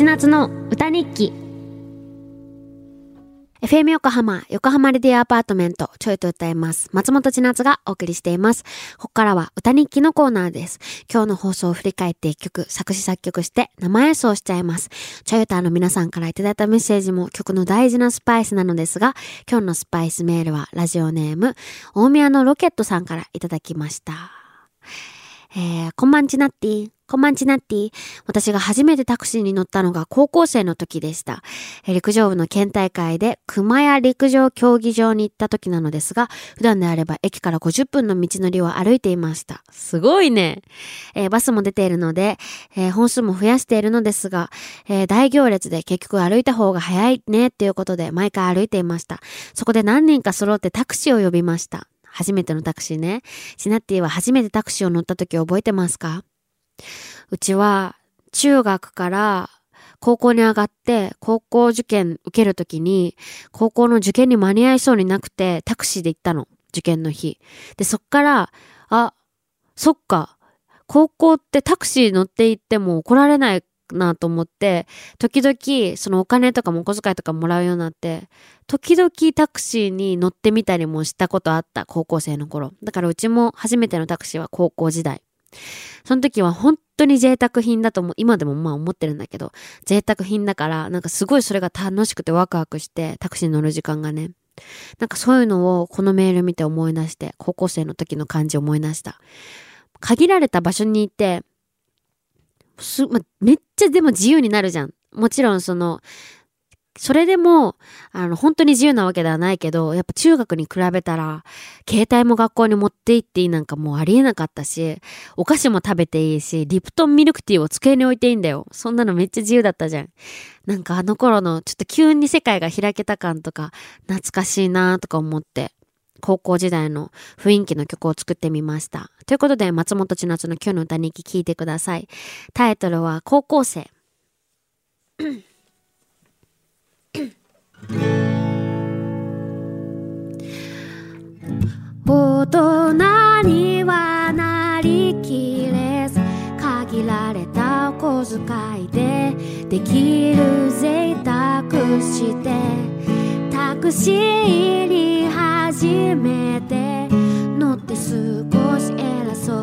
ちなつの歌日記 FM 横浜、横浜レディアアパートメント、ちょいと歌います。松本千夏がお送りしています。ここからは歌日記のコーナーです。今日の放送を振り返って一曲、作詞作曲して生演奏しちゃいます。ちょい歌の皆さんからいただいたメッセージも曲の大事なスパイスなのですが、今日のスパイスメールはラジオネーム、大宮のロケットさんからいただきました。えー、こんばんちなってぃ。こんばんちなってぃ。私が初めてタクシーに乗ったのが高校生の時でした。陸上部の県大会で熊谷陸上競技場に行った時なのですが、普段であれば駅から50分の道のりを歩いていました。すごいね。えー、バスも出ているので、えー、本数も増やしているのですが、えー、大行列で結局歩いた方が早いねっていうことで毎回歩いていました。そこで何人か揃ってタクシーを呼びました。初めてのタクシーね。シナッティは初めてタクシーを乗った時覚えてますか？うちは中学から高校に上がって高校受験受けるときに高校の受験に間に合いそうになくてタクシーで行ったの。受験の日。で、そっから、あ、そっか。高校ってタクシー乗って行っても怒られないなと思って、時々そのお金とかもお小遣いとかもらうようになって、時々タクシーに乗ってみたりもしたことあった高校生の頃。だからうちも初めてのタクシーは高校時代。その時は本当に贅沢品だと思う、今でもまあ思ってるんだけど、贅沢品だから、なんかすごいそれが楽しくてワクワクして、タクシーに乗る時間がね。なんかそういうのをこのメール見て思い出して、高校生の時の感じ思い出した。限られた場所にいて、す、ま、めっちゃでも自由になるじゃん。もちろんその、それでも、あの、本当に自由なわけではないけど、やっぱ中学に比べたら、携帯も学校に持って行っていいなんかもうありえなかったし、お菓子も食べていいし、リプトンミルクティーを机に置いていいんだよ。そんなのめっちゃ自由だったじゃん。なんかあの頃の、ちょっと急に世界が開けた感とか、懐かしいなとか思って、高校時代の雰囲気の曲を作ってみました。ということで、松本千夏の今日の歌日記聞いてください。タイトルは、高校生。大人にはなりきれず限られたお小遣いでできる贅沢してタクシー入り始めて乗って少し偉そう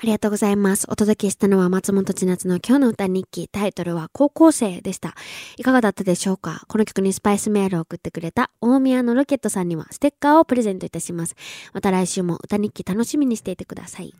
ありがとうございます。お届けしたのは松本千夏の今日の歌日記。タイトルは高校生でした。いかがだったでしょうか？この曲にスパイスメールを送ってくれた大宮のロケットさんにはステッカーをプレゼントいたします。また来週も歌日記楽しみにしていてください。